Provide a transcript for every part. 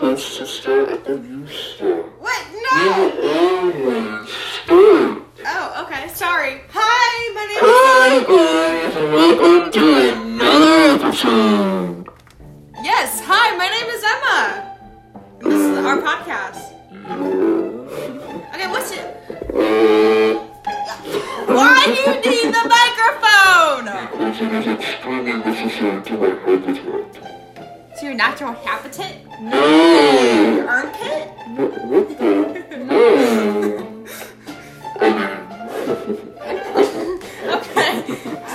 supposed to at the new store. What? No! You're. Oh, okay. Sorry. Hi, my name Hi, guys, and welcome to another episode. Yes. Hi, my name is Emma. And this is our podcast. Okay, what's it? Why do you need the microphone? Because it is extremely necessary to my to your natural habitat? Mm. No. Your armpit? No. Mm. okay.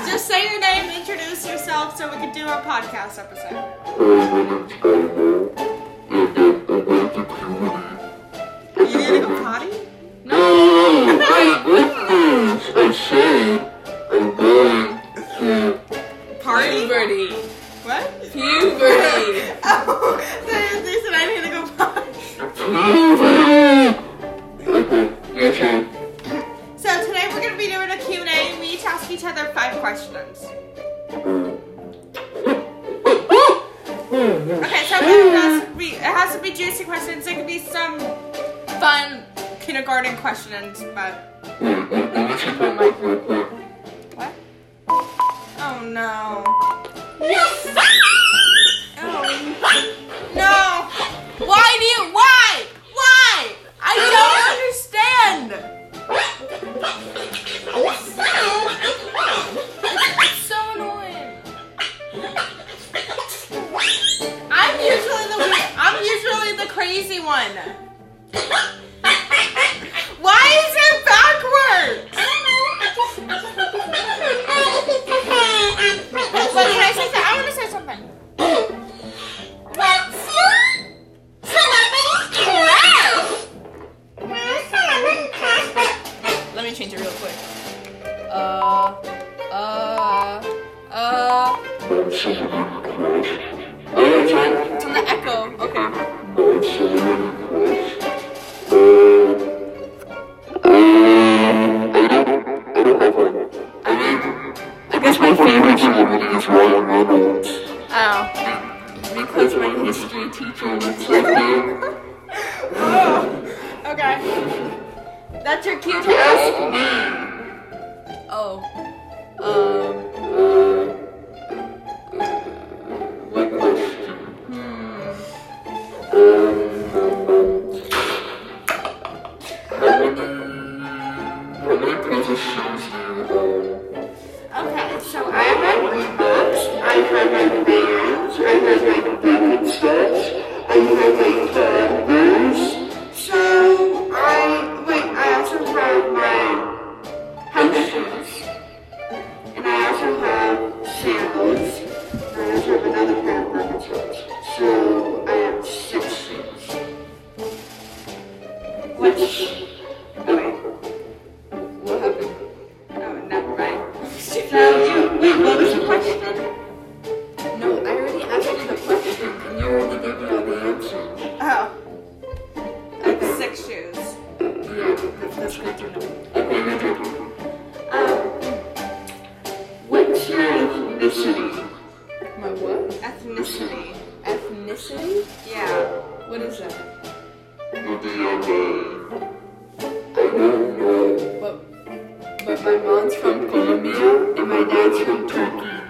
Just say your name, introduce yourself so we can do our podcast episode. Mm. now. Yes! Yes. My mom's from Colombia and my dad's from Turkey.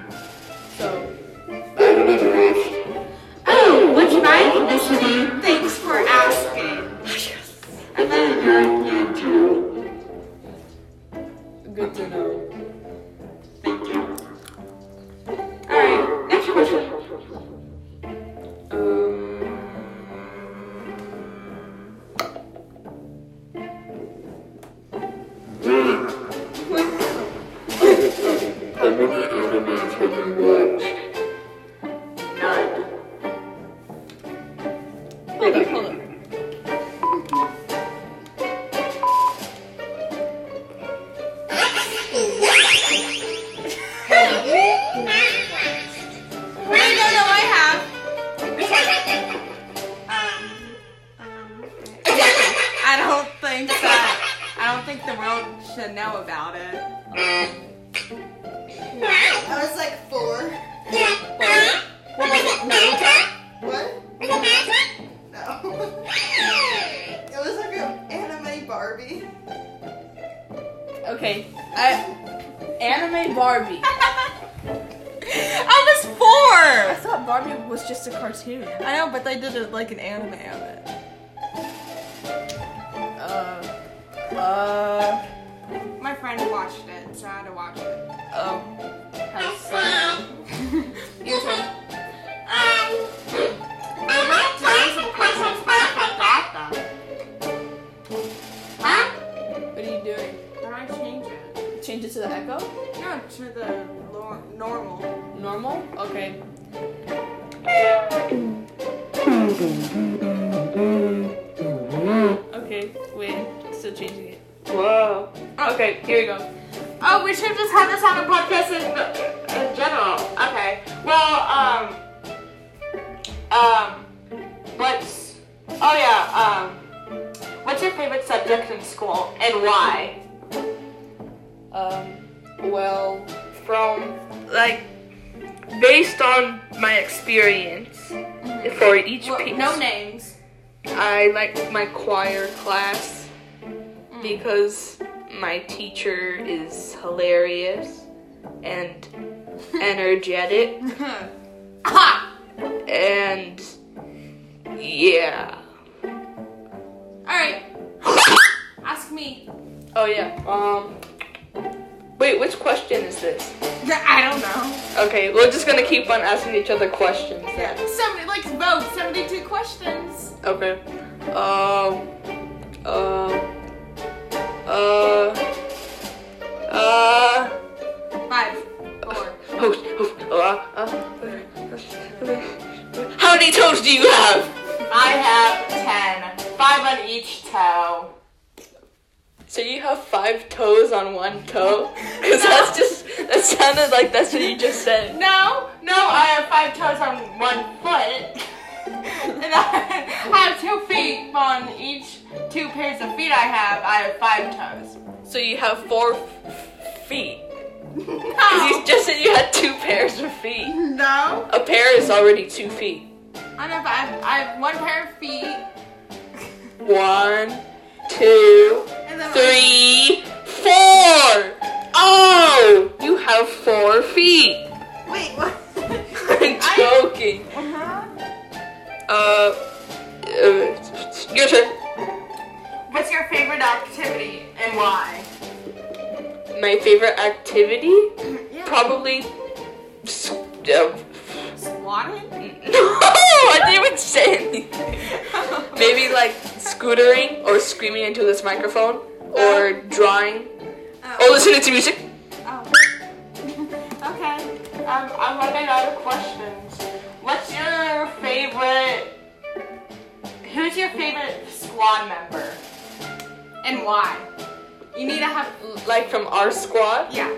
Thank you. Okay, I anime Barbie. I was four. I thought Barbie was just a cartoon. I know, but they did it like an anime of it. Uh, uh, My friend watched it, so I had to watch it. um, has some. Your turn. To the echo? No, to the lor- normal. Normal? Okay. Okay, wait, still changing it. Whoa. Okay, here we go. Oh, we should just have this on a podcast in, in general. Okay. Well, um, um, what's? Oh yeah. Um, what's your favorite subject in school and why? Um, well, from like based on my experience for each Well, piece, no names. I like my choir class because my teacher is hilarious and energetic Ha! and yeah. All right. Ask me. Oh yeah. Um. Wait, which question is this? I don't know. Okay, we're just gonna keep on asking each other questions then. Somebody likes vote. Seventy-two questions. Okay. Um. Uh. Uh. Uh. Five. Four. Host. Host. Uh. uh How many toes do you have? I have ten. Five on each toe. So you have five toes on one toe? Cause that's just that sounded like that's what you just said. No, no, I have five toes on one foot. and I have two feet on each two pairs of feet I have. I have five toes. So you have four f- feet. No. you just said you had two pairs of feet. No. A pair is already two feet. I know, but I have, I have one pair of feet. One, two, three, four. Oh, you have four feet. Wait, what? I'm joking. Uh-huh. Uh, uh, your turn. What's your favorite activity and why? My favorite activity? Yeah. Probably. Uh, Squatting? no, I didn't even say anything. Maybe like scootering or screaming into this microphone or drawing or listening to music. Oh. okay. Um, I'm running out of questions. What's your favorite? Who's your favorite squad member? And why? You need to have. Like from our squad. Yeah.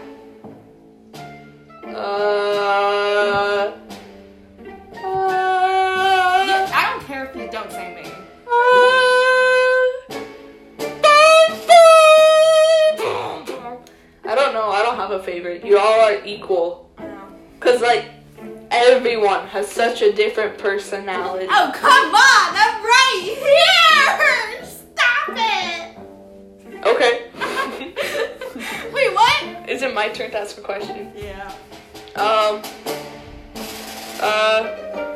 Uh. yeah. Uh. I don't care if you don't say me. I have a favorite. You all are equal. Cause like everyone has such a different personality. Oh come on! I'm right here. Stop it. Okay. Wait, what? Is it my turn to ask a question? Yeah. Um. Uh.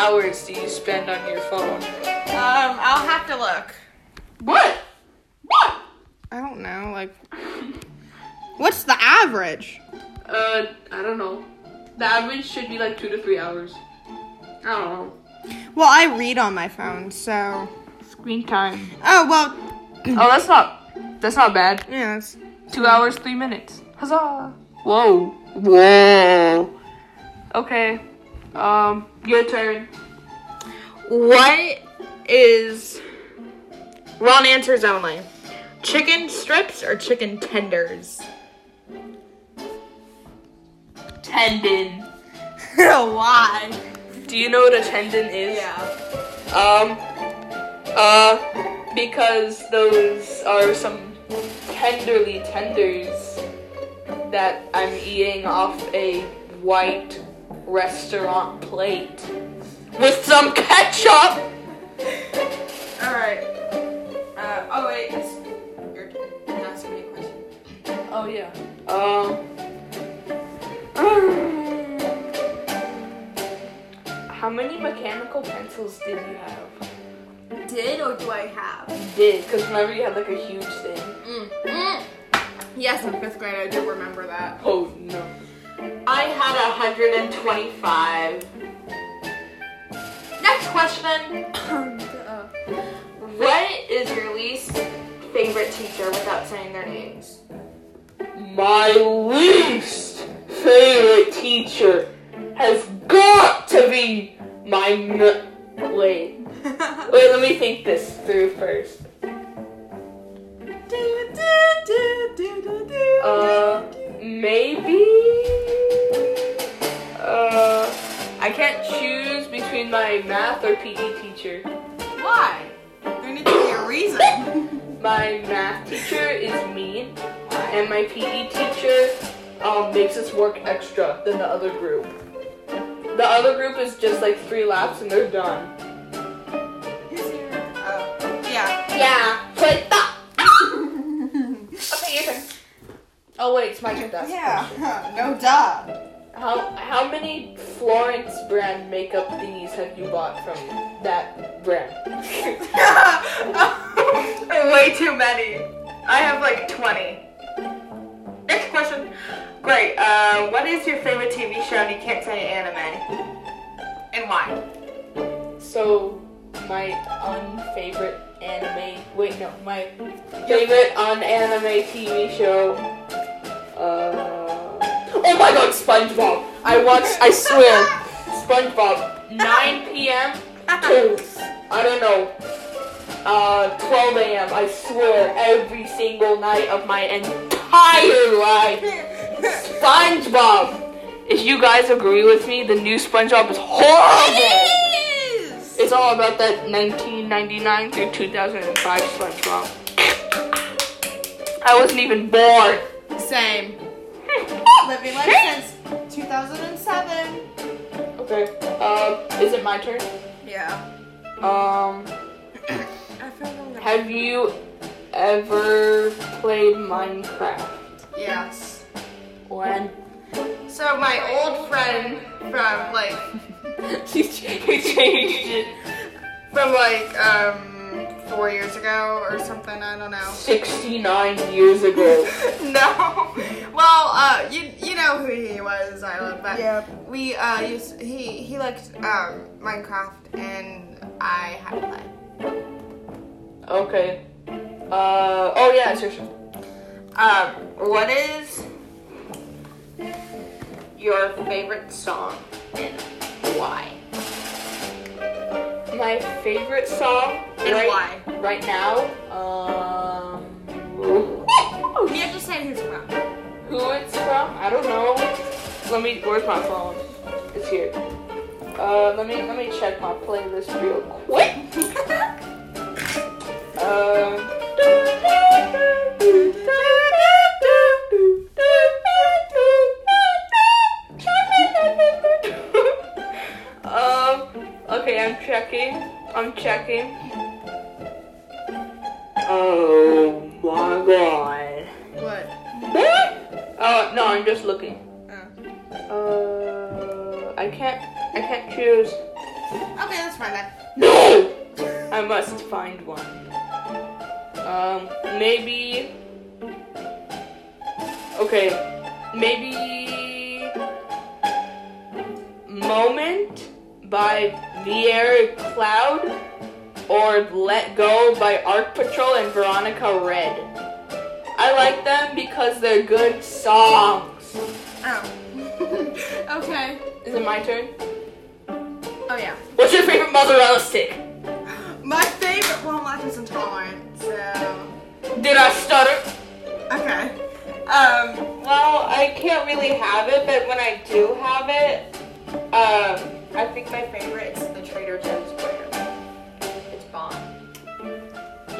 Hours do you spend on your phone? Um, I'll have to look. What? What? I don't know. Like, what's the average? Uh, I don't know. The average should be like two to three hours. I don't know. Well, I read on my phone, so. Screen time. Oh well. Oh, that's not that's not bad. Yeah. It's... Two hours, three minutes. Huzzah! Whoa! Whoa! Okay. Um, your turn. What is wrong answers only? Chicken strips or chicken tenders? Tendon. Why? Do you know what a tendon is? Yeah. Um, uh, because those are some tenderly tenders that I'm eating off a white restaurant plate with some ketchup. All right. Uh, oh wait, it's your turn. You're me a question. Oh yeah. Um. How many mechanical pencils did you have? Did or do I have? Did, because remember you had like a huge thing. Mm. Mm. Yes, in fifth grade, I do remember that. Oh no. I had 125. Next question. What is your least favorite teacher without saying their names? My least favorite teacher has got to be my. M- wait. Wait, let me think this through first. Uh, maybe. I can't choose between my math or PE teacher. Why? There needs to be a reason. My math teacher is mean, and my PE teacher um, makes us work extra than the other group. The other group is just like three laps and they're done. Oh, yeah. Yeah, okay, your turn. Oh wait, it's my turn Yeah. no duh. How how many Florence brand makeup thingies have you bought from that brand? Way too many. I have like 20. Next question. Great. Uh, what is your favorite TV show and you can't say anime? And why? So my unfavorite anime. Wait, no, my favorite unanime TV show. Oh my God, SpongeBob! I watch. I swear, SpongeBob. 9 p.m. to I don't know. Uh, 12 a.m. I swear, every single night of my entire life. SpongeBob. If you guys agree with me, the new SpongeBob is horrible. Yes. It's all about that 1999 through 2005 SpongeBob. I wasn't even born. Same. Living life since 2007. Okay. Uh, is it my turn? Yeah. Um, I feel like have you ever played Minecraft? Yes. When? So my old friend from like you changed it. from like um four years ago or something. I don't know. 69 years ago. no. Well, uh, you you know who he was, Island, but we uh used he he liked um Minecraft and I had to play. Okay. Uh, oh yeah, it's your turn. Um, what is your favorite song and why? My favorite song And right, why? right now, um, You have to say who's from. Who it's from, I don't know. Let me, where's my phone? It's here. Uh, let me, let me check my playlist real quick. Uh, um, okay, I'm checking. I'm checking. Oh my god. What? Oh, no, I'm just looking. Oh. Uh, I can't, I can't choose. Okay, that's fine then. No! I must find one. Um, maybe. Okay, maybe. Moment by Vierre Cloud or Let Go by Ark Patrol and Veronika Redd. I like them because they're good songs. Oh. okay. Is it my turn? Oh yeah. What's your favorite mozzarella stick? My favorite. Well, lactose intolerant, so. Did I stutter? Okay. Um. Well, I can't really have it, but when I do have it, um, I think my favorite is the Trader Joe's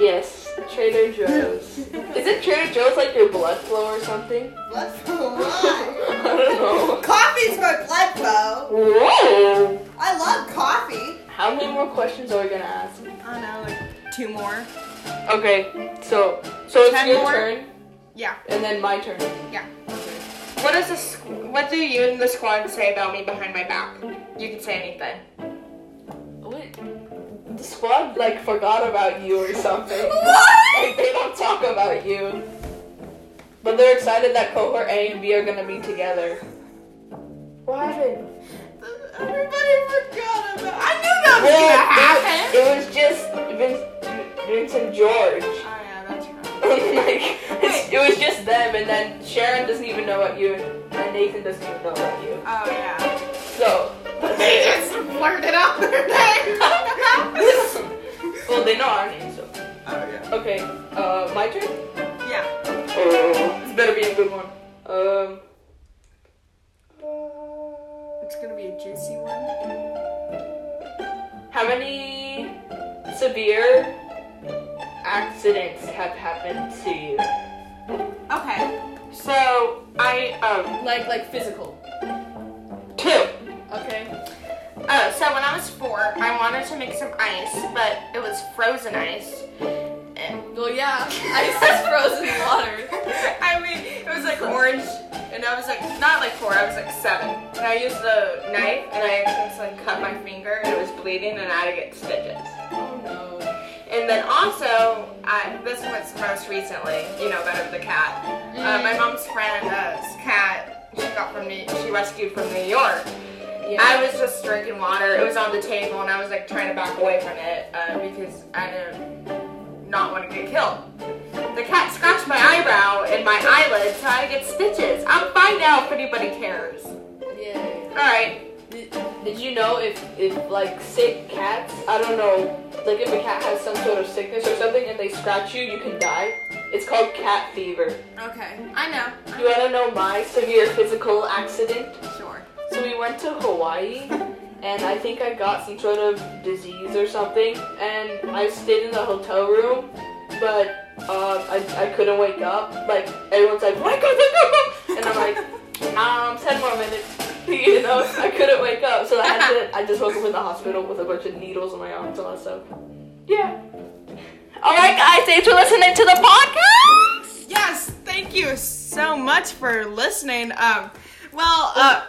Yes, Trader Joe's. Is it Trader Joe's like your blood flow or something? Blood flow. I don't know. Coffee's my blood flow. Whoa! I love coffee. How many more questions are we gonna ask? I don't know, like two more. Okay, so so it's Ten your more? turn, Yeah, and then my turn. yeah. What does this? What do you and the squad say about me behind my back? You can say anything. The squad like forgot about you or something. What? Like they don't talk about you, but they're excited that cohort A and B are gonna be together. What happened? Everybody forgot about. I knew that was gonna happen. it, was just Vince, Vince and George. Oh yeah, that's right. like it was just them, and then Sharon doesn't even know about you, and Nathan doesn't even know about you. Oh yeah. So They just blurted out their name. Well, they know our names. So oh yeah. okay, uh, my turn. Yeah. Oh, this better be a good one. Um. It's gonna be a juicy one. How many severe accidents have happened to you? Okay. So I um Like, like physical. two. Okay. Uh, so when I was four, I wanted to make some ice, but it was frozen ice. And Well, yeah, ice is frozen water. I mean, it was like orange, and I was like not like four, I was like seven. And I used a knife, and I accidentally cut my finger, and it was bleeding, and I had to get stitches. Oh no. And then also, I, this was most recently, you know, better the cat. Uh, my mom's friend, uh, cat, she got from New, she rescued from New York. Yeah. I was just drinking water. It was on the table, and I was like trying to back away from it uh, because I didn't not want to get killed. The cat scratched my eyebrow and my eyelid, so I get stitches. I'm fine now if anybody cares. Yeah. All right. Did, did you know if if like sick cats, I don't know, like if a cat has some sort of sickness or something and they scratch you, you can die. It's called cat fever. Okay. I know. You wanna know my severe physical accident? Sure. So we went to Hawaii, and I think I got some sort of disease or something, and I stayed in the hotel room, but uh, I, I couldn't wake up. Like everyone's like, wake up, wake up, and I'm like, um, ten more minutes. You know, I couldn't wake up, so I had to. I just woke up in the hospital with a bunch of needles in my arms and all that stuff. Yeah. All right, guys, thanks for listening to the podcast. Yes. Thank you so much for listening. Um. Well. Uh.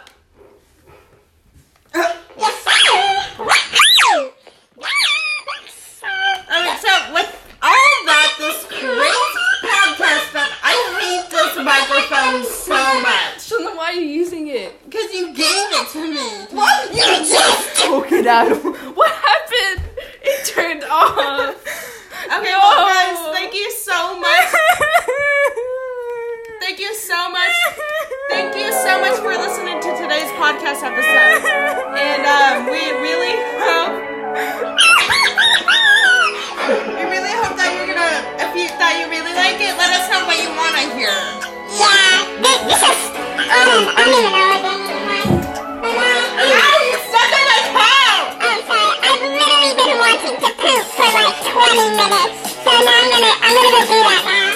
What? You just took it out of. What happened? It turned off. Okay, well, guys, thank you so much. Thank you so much. Thank you so much for listening to today's podcast episode. And um, we really hope. We really hope that you're gonna, if you that you really like it, let us know what you want to hear. Yeah, this, is, um, I don't even know again. Ow, you stepped on my toe! I'm sorry, I've literally been wanting to poop for like 20 minutes. So now I'm gonna, I'm gonna go do that now.